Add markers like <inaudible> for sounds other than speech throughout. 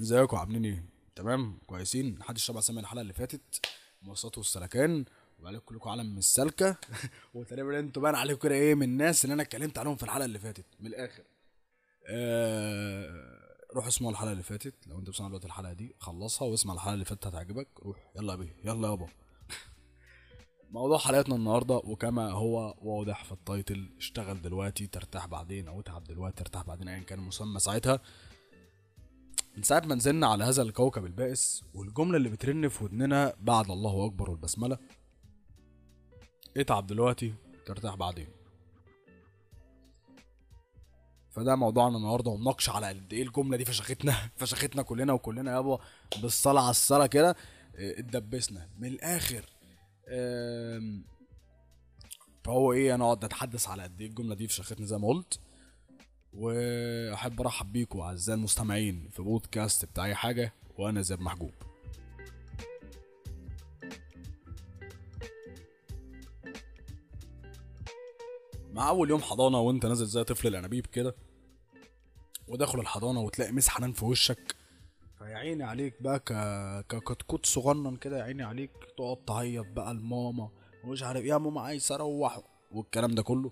ازيكم؟ عاملين إيه؟ تمام كويسين. محدش شبع سامع الحلقة اللي فاتت. مواصلات والسلكان. وعليكم كلكم علم من السلكة. <laughs> وتقريبا أنتوا باين عليكم كده إيه من الناس اللي أنا اتكلمت عنهم في الحلقة اللي فاتت من الآخر. آه روح اسمعوا الحلقة اللي فاتت. لو انت بتسمع دلوقتي الحلقة دي خلصها واسمع الحلقة اللي فاتت هتعجبك. روح يلا بيه يلا يابا <laughs> موضوع حلقتنا النهارده وكما هو واضح في التايتل اشتغل دلوقتي ترتاح بعدين أو اتعب دلوقتي ترتاح بعدين ايا كان المسمى ساعتها. من ساعة ما نزلنا على هذا الكوكب البائس والجملة اللي بترن في ودننا بعد الله أكبر والبسملة اتعب دلوقتي ترتاح بعدين. فده موضوعنا النهارده ومناقشة على قد إيه الجملة دي فشختنا <laughs> فشختنا كلنا وكلنا يابا بالصلاة على الصلاة كده آه، اتدبسنا. من الآخر آم، فهو إيه أنا اقعد اتحدث على قد إيه الجملة دي فشختني زي ما قلت. وأحب أرحب بيكم أعزائي المستمعين في بودكاست بتاع أي حاجة وأنا زياد محجوب. مع أول يوم حضانة وأنت نازل زي طفل الأنابيب كده وداخل الحضانة وتلاقي مس حنان في وشك فيا عيني عليك بقى ك ككتكوت صغنن كده يا عيني عليك تقعد تعيط بقى لماما ومش عارف يا ماما عايز أروح والكلام ده كله.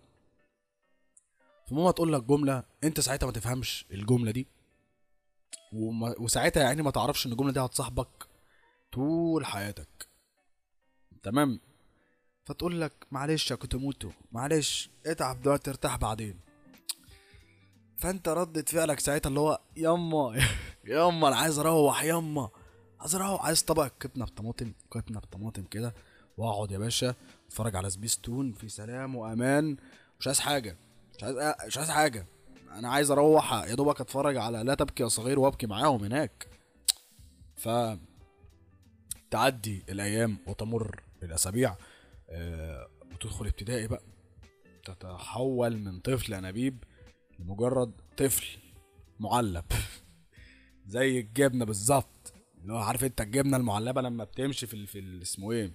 فماما تقول لك جملة أنت ساعتها ما تفهمش الجملة دي. وما وساعتها يعني ما تعرفش إن الجملة دي هتصاحبك طول حياتك. تمام؟ فتقول لك معلش يا كوتوموتو معلش اتعب دلوقتي ارتاح بعدين. فأنت ردة فعلك ساعتها اللي هو يما <laughs> يما أنا عايز أروح يما عايز أروح عايز طبق كبنة بطماطم كبنة بطماطم كده. وأقعد يا باشا أتفرج على سبيستون في سلام وأمان. مش عايز حاجة. مش عايز مش عايز حاجة. أنا عايز أروح يا دوبك أتفرج على لا تبكي يا صغير وأبكي معاهم هناك. ف تعدي الأيام وتمر الأسابيع آه، وتدخل ابتدائي بقى. تتحول من طفل أنابيب لمجرد طفل معلب. <laughs> زي الجبنة بالظبط. اللي هو عارف أنت الجبنة المعلبة لما بتمشي في في اسمه إيه؟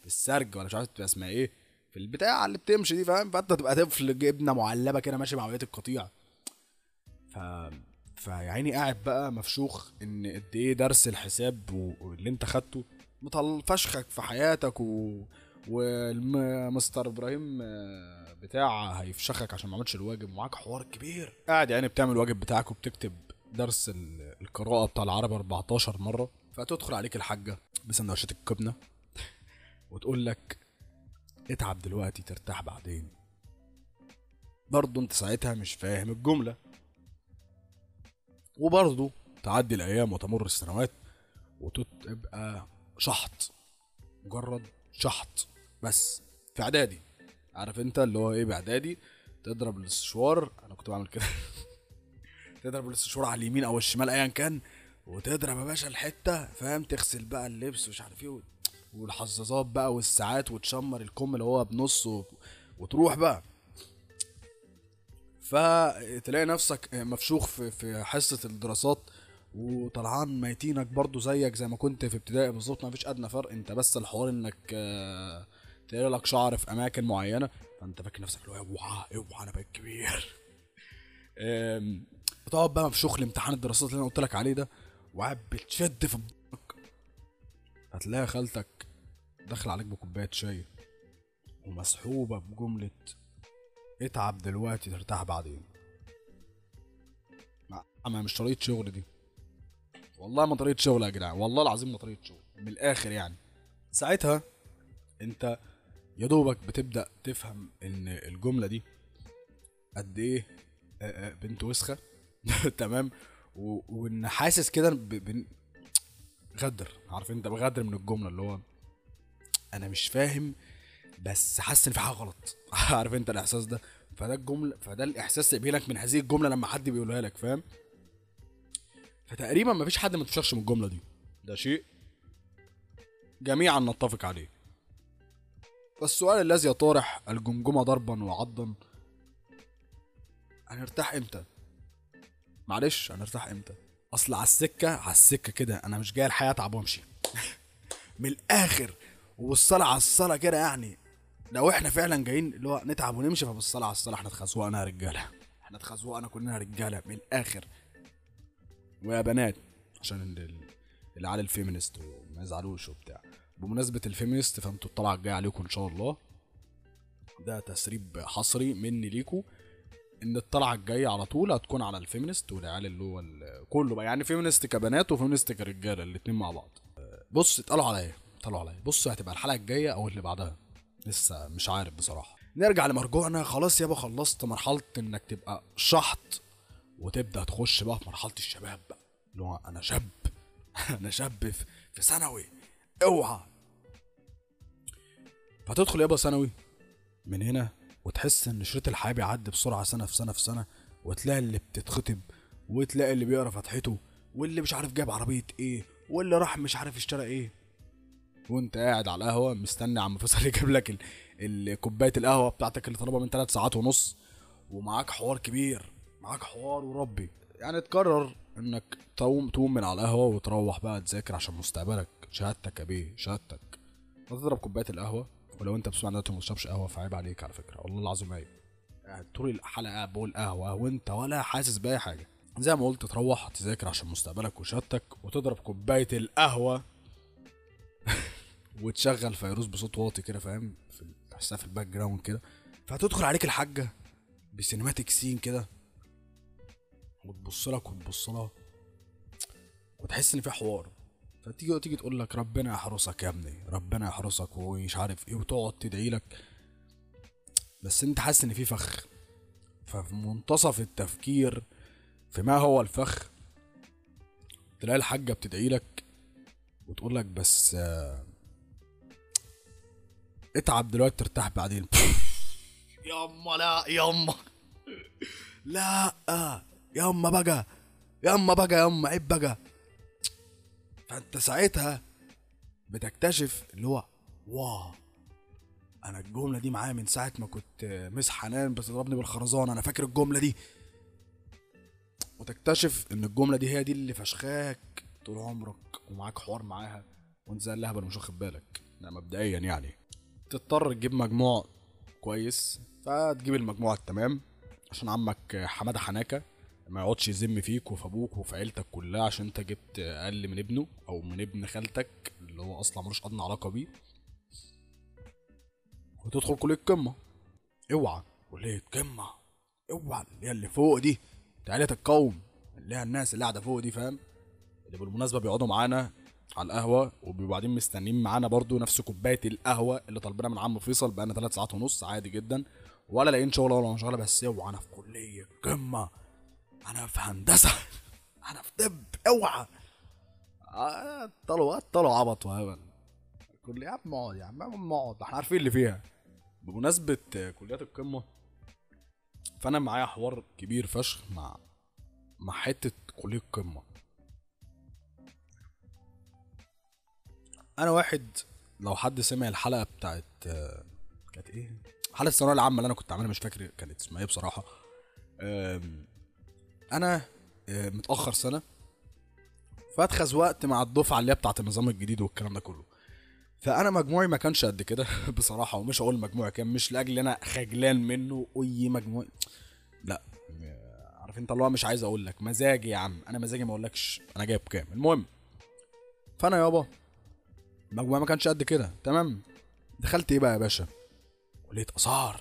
في السرج ولا مش عارف اسمها إيه؟ في البتاع اللي بتمشي دي فاهم؟ فأنت تبقى طفل جبنة معلبة كده ماشي مع بقية القطيع. ف فيا عيني قاعد بقى مفشوخ إن قد إيه درس الحساب واللي أنت خدته مطل فشخك في حياتك و ومستر إبراهيم بتاع هيفشخك عشان ما عملتش الواجب. ومعاك حوار كبير. قاعد يعني بتعمل الواجب بتاعك وبتكتب درس ال- القراءة بتاع العربي 14 مرة. فتدخل عليك الحاجة بسندوتشات الجبنة وتقول لك اتعب دلوقتي ترتاح بعدين. برضه انت ساعتها مش فاهم الجملة. وبرضه تعدي الأيام وتمر السنوات وتبقى شحط. مجرد شحط. بس في إعدادي. عارف انت اللي هو إيه بإعدادي؟ تضرب الاستشوار أنا كنت بعمل كده. <laughs> تضرب الاستشوار على اليمين أو الشمال ايا كان. وتضرب يا باشا الحتة. فاهم؟ تغسل بقى اللبس ومش عارف إيه. والحظاظات بقى والساعات وتشمر الكم اللي هو بنص و... وتروح بقى. فتلاقي نفسك مفشوخ في حصة الدراسات وطلعان ميتينك برضو زيك زي ما كنت في ابتدائي بالظبط. مفيش أدنى فرق. انت بس الحوار انك آه، تلاقي لك شعر في أماكن معينة فانت فاكر نفسك اللي هو اوعى اوعى أنا بقيت كبير. <laughs> بتقعد بقى مفشوخ لامتحان الدراسات اللي أنا قلت لك عليه ده وقاعد بتشد في هتلاقي خالتك داخل عليك بكوباية شاي ومسحوبة بجملة اتعب دلوقتي ترتاح بعدين. ما مش طريقة شغل دي. والله ما طريقة شغل يا جدعان والله العظيم ما طريقة شغل. من الآخر يعني. ساعتها أنت يا دوبك بتبدأ تفهم إن الجملة دي قد إيه بنت وسخة. <laughs> تمام؟ وإن حاسس كده غدر. عارف انت بغدر من الجملة اللي هو أنا مش فاهم بس حاسس إن في حاجة غلط. <laughs> عارف انت الإحساس ده؟ فده الجملة فده الإحساس اللي بيجيلك من هذه الجملة لما حد بيقولها لك فاهم؟ فتقريبا مفيش حد ما تفشخش من الجملة دي. ده شيء جميعا نتفق عليه. والسؤال الذي يطرح الجمجمة ضربا وعضا هنرتاح إمتى؟ معلش هنرتاح إمتى؟ أصل على السكة على السكة كده أنا مش جاي الحياة اتعب وأمشي. <laughs> من الآخر وبالصلاه على الصلاة كده يعني لو إحنا فعلا جايين اللي هو نتعب ونمشي فبالصلاه على الصلاة إحنا اتخزوقنا يا رجالة. إحنا اتخزوقنا كلنا رجالة من الآخر. ويا بنات عشان ال- العيال ال feminist وما يزعلوش وبتاع. بمناسبة ال feminist فأنتوا الطلعة الجاية عليكم إن شاء الله. ده تسريب حصري مني ليكم إن الطلعة الجاية على طول هتكون على ال feminist والعيال اللي هو كله بقى. يعني feminist كبنات و feminist كرجالة الاتنين مع بعض. بص اتقالوا عليا اتقالوا عليا. بص هتبقى الحلقة الجاية أو اللي بعدها. لسه مش عارف بصراحة. نرجع لمرجوعنا. خلاص يابا خلصت مرحلة إنك تبقى شحط وتبدأ تخش بقى في مرحلة الشباب بقى. اللي هو أنا شاب. <laughs> أنا شاب في ثانوي. اوعى. فتدخل يابا ثانوي؟ من هنا وتحس إن شريط الحياة بيعدي بسرعة سنة في سنة في سنة وتلاقي اللي بتتخطب وتلاقي اللي بيقرا فتحته واللي مش عارف جايب عربية إيه واللي راح مش عارف اشترى إيه. وأنت قاعد على القهوة مستني عم فيصل <laughs> يجيب لك كوبايه القهوة بتاعتك اللي طلبها من ثلاث ساعات ونص ومعاك حوار كبير معاك حوار وربي. يعني تقرر إنك تقوم تقوم من على القهوة وتروح بقى تذاكر عشان مستقبلك شهادتك يا بيه شهادتك. وتضرب كوباية القهوة ولو انت بتسمع دلوقتي وما بتشربش قهوة فعيب عليك على فكرة. والله العظيم عيب. قاعد طول الحلقة بقول قهوة وانت ولا حاسس بأي حاجة. زي ما قلت تروح تذاكر عشان مستقبلك وشهادتك وتضرب كوباية القهوة <laughs> وتشغل فيروز بصوت واطي كده فاهم؟ في تحسها في ال background كده. فهتدخل عليك الحاجة ب cinematic scene كده وتبص لك وتبص لها وتحس إن في حوار. فتيجي تيجي تقول لك ربنا يحرسك يا ابني ربنا يحرسك ومش عارف إيه وتقعد تدعي لك. بس انت حاسس ان في فخ. ففي منتصف التفكير في ما هو الفخ تلاقي الحاجة بتدعي لك وتقول لك بس آه، اتعب دلوقتي ترتاح بعدين. <laughs> ياما لا ياما. <laughs> لا ياما بقى ياما بقى ياما عيب بقى. فانت ساعتها بتكتشف اللي هو واه أنا الجملة دي معايا من ساعة ما كنت مس حنان بتضربني بالخرزانة أنا فاكر الجملة دي. وتكتشف إن الجملة دي هي دي اللي فشخاك طول عمرك ومعاك حوار معاها وانت زي اللهبل مش واخد بالك. مبدئيا يعني. تضطر تجيب مجموع كويس فتجيب المجموع التمام عشان عمك حمادة حناكة. ما يقعدش يذم فيك وفي أبوك وفي عيلتك كلها عشان انت جبت أقل من ابنه أو من ابن خالتك اللي هو أصلا ملوش ادنى علاقه بيه. وتدخل كلية قمه اوعى. كلية قمه اوعى. اللي هي اللي فوق دي. تعالى القوم. اللي هي الناس اللي قاعدة فوق دي فاهم؟ اللي بالمناسبة بيقعدوا معانا على القهوة قاعدين مستنيين معانا برضو نفس كوباية القهوة اللي طالبينها من عم فيصل بقالنا ثلاث ساعات ونص عادي جدا. ولا لاقيين شغل ولا مشغلة بس اوعى. أنا في كلية قمه أنا في هندسة. <laughs> أنا في طب. أوعى. آه، طلعوا طلعوا عبط وهبل. كل يا عم اقعد يا عم اقعد. إحنا عارفين اللي فيها. بمناسبة آه، كليات القمة فأنا معايا حوار كبير فشخ مع مع حتة كلية القمة. أنا واحد لو حد سمع الحلقة بتاعت آه، كانت إيه؟ حلقه الثانوية العامة اللي أنا كنت عاملها مش فاكر كانت اسمها إيه بصراحة. أنا آه، متأخر سنة فاتخذ وقت مع الدفعة اللي هي بتاعت النظام الجديد والكلام ده كله. فأنا مجموعي ما كانش قد كده <laughs> بصراحة ومش هقول مجموعي كام مش لأجل أنا خجلان منه اي مجموعي لا آه، عارف أنت اللي هو مش عايز أقول لك مزاجي يا عم أنا مزاجي ما أقولكش أنا جايب كام؟ المهم فأنا يابا مجموعي ما كانش قد كده تمام؟ دخلت إيه بقى يا باشا؟ كلية آثار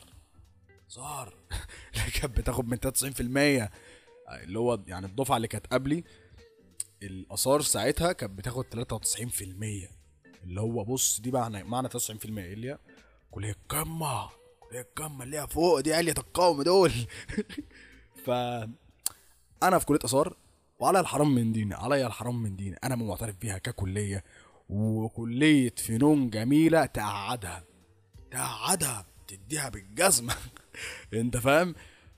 آثار. <laughs> اللي كانت بتاخد من 93% اللي هو يعني الدفعة اللي كانت قبلي الآثار ساعتها كانت بتاخد 93% اللي هو بص دي معنى معنى 93% إيه اللي كليه قمه كليه قمه اللي هي فوق دي علية القوم دول. <laughs> ف أنا في كلية آثار وعلى الحرام من ديني عليا الحرام من ديني. أنا معترف بيها ككلية وكلية فنون جميلة تقعدها تقعدها تديها بالجزمة. <laughs> أنت فاهم؟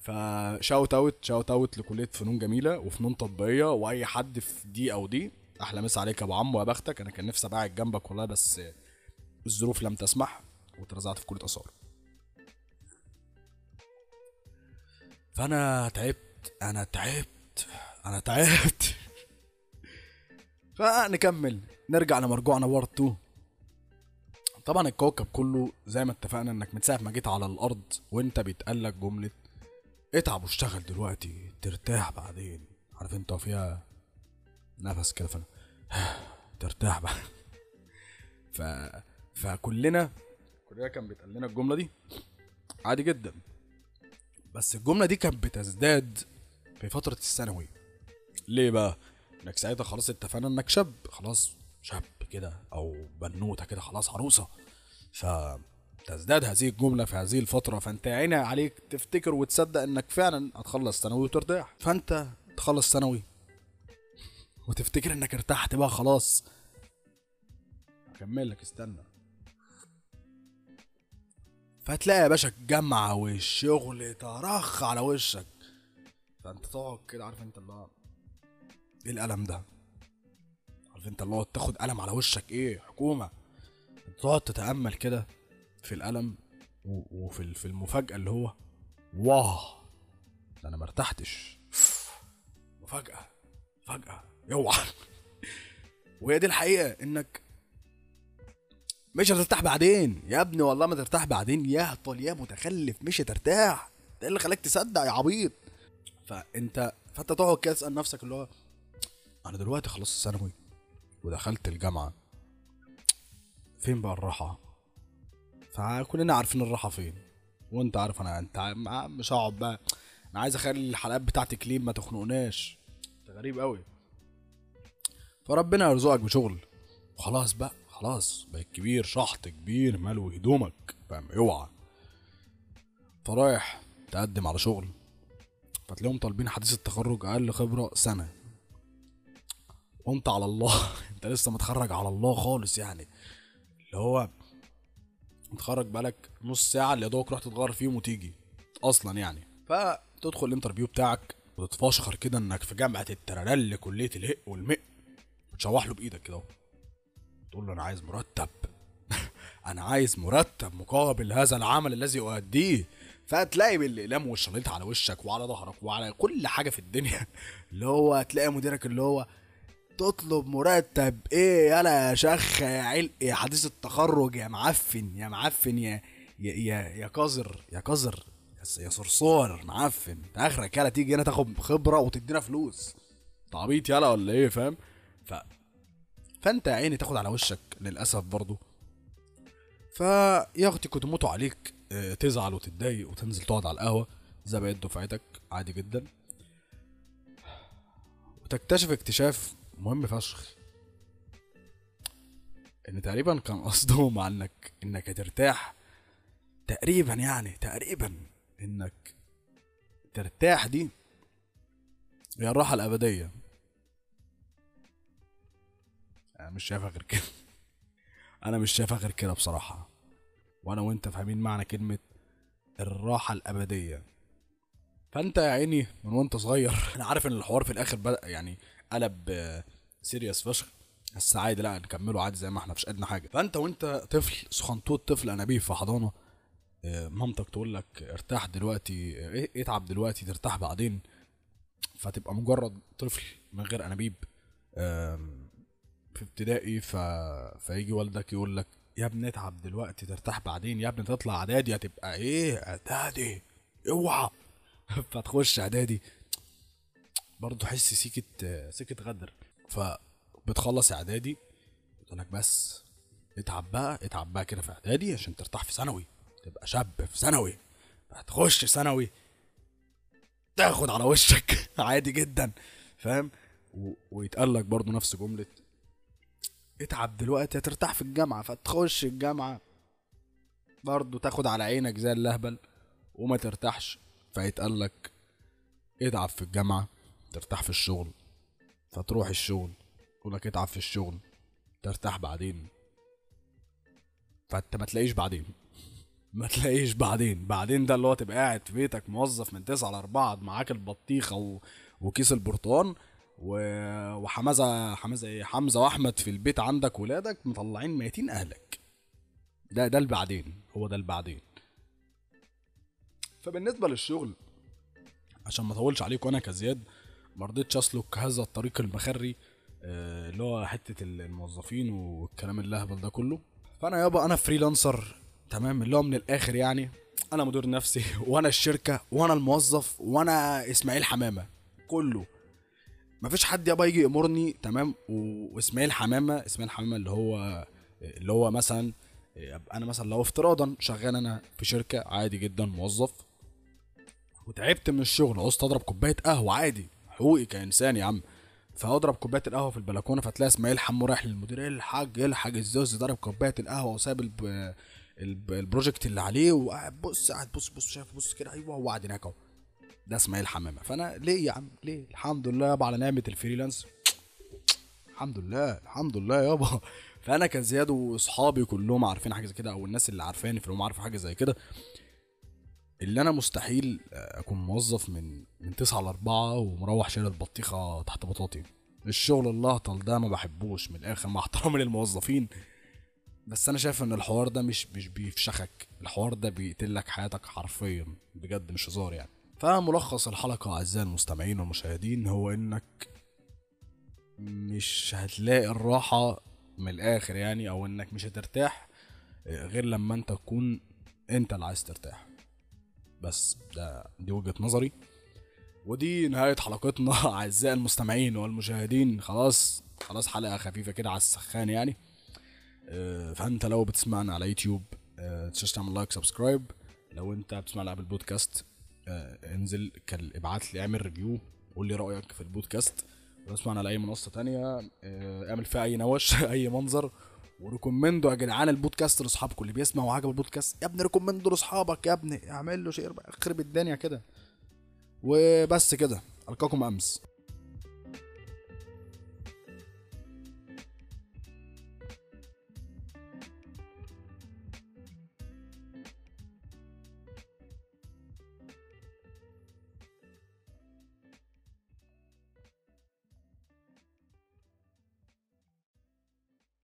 ف shout out shout out لكلية فنون جميلة وفنون تطبيقية وأي حد في دي أو دي. أحلى مسا عليك يا أبو عمو يا بختك. أنا كان نفسي ابقى قاعد جنبك والله بس الظروف لم تسمح واترزعت في كلية آثار. فأنا تعبت أنا تعبت أنا تعبت. فنكمل. نرجع لمرجوعنا part 2 طبعا الكوكب كله زي ما اتفقنا إنك من ساعة ما جيت على الأرض وأنت بيتقالك جملة اتعب واشتغل دلوقتي ترتاح بعدين. عارف انت فيها نفس كده فانا <sighs> ترتاح بقى. <laughs> ف فكلنا كلنا كان بيتقال لنا الجملة دي عادي جدا. بس الجملة دي كانت بتزداد في فترة الثانوي. ليه بقى؟ إنك ساعتها خلاص اتفقنا إنك شاب. خلاص شاب كده أو بنوتة كده خلاص عروسة. ف تزداد هذه الجملة في هذه الفترة فأنت عيني عليك تفتكر وتصدق إنك فعلا هتخلص ثانوي وترتاح. فأنت تخلص ثانوي وتفتكر إنك ارتحت بقى خلاص. أكمل لك استنى. فتلاقي يا باشا الجامعة والشغل طرخ على وشك. فأنت تقعد كده عارف أنت اللي إيه القلم ده؟ عارف أنت اللي هو تاخد قلم على وشك إيه؟ حكومة. تقعد تتأمل كده. في القلم و- وفي في المفاجأة اللي هو واه ده أنا مرتحتش مفاجأة فجأة اوعى وهي دي الحقيقة إنك مش هترتاح بعدين. يا ابني والله ما ترتاح بعدين. يا هطل يا متخلف مش هترتاح. ده اللي خلاك تصدق يا عبيط. فأنت فأنت تقعد كده تسأل نفسك اللي هو أنا دلوقتي خلصت ثانوي ودخلت الجامعة فين بقى الراحة؟ فكلنا عارفين الراحة فين. وانت عارف أنا أنت مش هقعد بقى. أنا عايز أخلي الحلقات بتاعتي كليم ما تخنقناش. أنت غريب قوي فربنا يرزقك بشغل. وخلاص بقى خلاص. بقيت كبير شحط كبير ملو هدومك فاهم؟ اوعى. فرايح تقدم على شغل. فتلاقيهم طالبين حديث التخرج أقل خبرة سنة. وانت على الله. <laughs> أنت لسه متخرج على الله خالص يعني. اللي هو متخرج بقالك نص ساعة اللي يا دوبك رحت تتغير فيهم وتيجي. أصلا يعني. فتدخل الانترفيو بتاعك وتتفشخر كده إنك في جامعة الترلل كلية الهق والمق وتشوح له بإيدك كده. تقول له أنا عايز مرتب. <laughs> أنا عايز مرتب مقابل هذا العمل الذي أؤديه. فهتلاقي بالإقلام والشريط على وشك وعلى ظهرك وعلى كل حاجة في الدنيا. <laughs> اللي هو هتلاقي مديرك اللي هو تطلب مرتب إيه يلا يا شخ يا علق يا حديث التخرج يا معفن يا معفن يا يا يا, يا قذر يا قذر يا صرصور معفن. أنت آخرك يلا تيجي هنا تاخد خبرة وتدينا فلوس. انت عبيط يلا ولا إيه؟ فاهم؟ ف فأنت يا عيني تاخد على وشك للأسف برضو. فيا أختي كنت موتوا عليك آه، تزعل وتتضايق وتنزل تقعد على القهوة. زي بقيت دفعتك عادي جدا. وتكتشف اكتشاف مهم فشخ. إن تقريبا كان قصدهم عنك انك هترتاح تقريبا يعني تقريبا إنك ترتاح دي هي الراحة الأبدية. أنا مش شايفها غير كده. <laughs> أنا مش شايفها غير كده بصراحة. وأنا وأنت فاهمين معنى كلمة الراحة الأبدية. فأنت يا عيني من وأنت صغير. <laughs> أنا عارف إن الحوار في الآخر بدأ يعني قلب سيريس فشخ. بس عادي لا نكمله عادي زي ما إحنا مش قدنا حاجة. فأنت وأنت طفل سخنطوط طفل انابيب في حضانة آه، مامتك تقول لك ارتاح دلوقتي آه، إيه- اتعب دلوقتي ترتاح بعدين. فتبقى مجرد طفل من غير أنابيب. في ابتدائي ف... فيجي والدك يقول لك يا ابني اتعب دلوقتي ترتاح بعدين. يا ابني تطلع إعدادي هتبقى إيه؟ إعدادي. اوعى. <laughs> فتخش إعدادي. برضه تحس سيكة سيكة غدر. فبتخلص إعدادي يقول لك بس اتعب بقى اتعب بقى كده في إعدادي عشان ترتاح في ثانوي. تبقى شاب في ثانوي. هتخش ثانوي تاخد على وشك <laughs> عادي جدا فاهم؟ و... ويتقال لك برضه نفس جملة اتعب دلوقتي هترتاح في الجامعة فتخش الجامعة برضه تاخد على عينك زي اللهبل وما ترتاحش. فيتقال لك اتعب في الجامعة. ترتاح في الشغل فتروح الشغل يقول لك اتعب في الشغل ترتاح بعدين. فانت ما تلاقيش بعدين. <laughs> ما تلاقيش بعدين. بعدين ده اللي هو تبقى قاعد في بيتك موظف من 9 ل 4 معاك البطيخة و... وكيس البرتقال و... وحمزة حمزة إيه؟ حمزة وأحمد في البيت عندك ولادك مطلعين ميتين أهلك. ده ده البعدين. هو ده البعدين. فبالنسبة للشغل عشان ما أطولش عليكم أنا كزياد ما رضيتش أسلك هذا الطريق المخري آه، اللي هو حتة الموظفين والكلام اللهبل ده كله. فأنا يابا أنا فريلانسر تمام؟ اللي هو من الآخر يعني أنا مدير نفسي <laughs> وأنا الشركة وأنا الموظف وأنا إسماعيل حمامة. كله. مفيش حد يابا يجي يأمرني تمام؟ وإسماعيل حمامة إسماعيل حمامة اللي هو اللي هو مثلا أنا مثلا لو افتراضا شغال أنا في شركة عادي جدا موظف. وتعبت من الشغل عاوز اضرب كوباية قهوة عادي. حقوقي كإنسان يا عم. فأضرب كوباية القهوة في البلكونة فتلاقي إسماعيل حمو رايح للمدير إيه الحاج الحاج الزوز ضرب كوباية القهوة وساب الب... الب... ال project اللي عليه وقاعد بص قاعد بص بص شايف بص كده أيوه هو قاعد هناك أهو. ده إسماعيل حمامة. فأنا ليه يا عم؟ ليه؟ الحمد لله يابا على نعمة ال freelance. الحمد لله الحمد لله يابا. <laughs> فأنا كزياد وأصحابي كلهم عارفين حاجة زي كده أو الناس اللي عارفاني فهم عارفه حاجة زي كده. اللي أنا مستحيل أكون موظف من من 9 ل 4 ومروح شايل البطيخة تحت بطاطي. الشغل الاهطل ده ما بحبوش من الآخر مع <laughs> احترامي للموظفين. بس أنا شايف إن الحوار ده مش مش بيفشخك. الحوار ده بيقتلك حياتك حرفيا بجد مش هزار يعني. فملخص الحلقة أعزائي المستمعين والمشاهدين هو إنك مش هتلاقي الراحة من الآخر يعني أو إنك مش هترتاح غير لما أنت تكون أنت اللي عايز ترتاح. بس ده دي وجهة نظري. ودي نهاية حلقتنا. <laughs> أعزائي المستمعين والمشاهدين خلاص خلاص حلقة خفيفة كده على السخان يعني. آه، فأنت لو بتسمعنا على يوتيوب آه، تنساش تعمل like subscribe. لو أنت بتسمعنا على البودكاست آه، انزل ابعت لي اعمل review قول لي رأيك في البودكاست. واسمعنا على أي منصة تانية اعمل فيها أي نوش <laughs> أي منظر. و recommend وا يا جدعان البودكاست لاصحابكم اللي بيسمع وعجب البودكاست يا ابني recommend وا لاصحابك يا ابني اعمل له share بقى، خرب الدنيا كده. وبس كده ألقاكم أمس.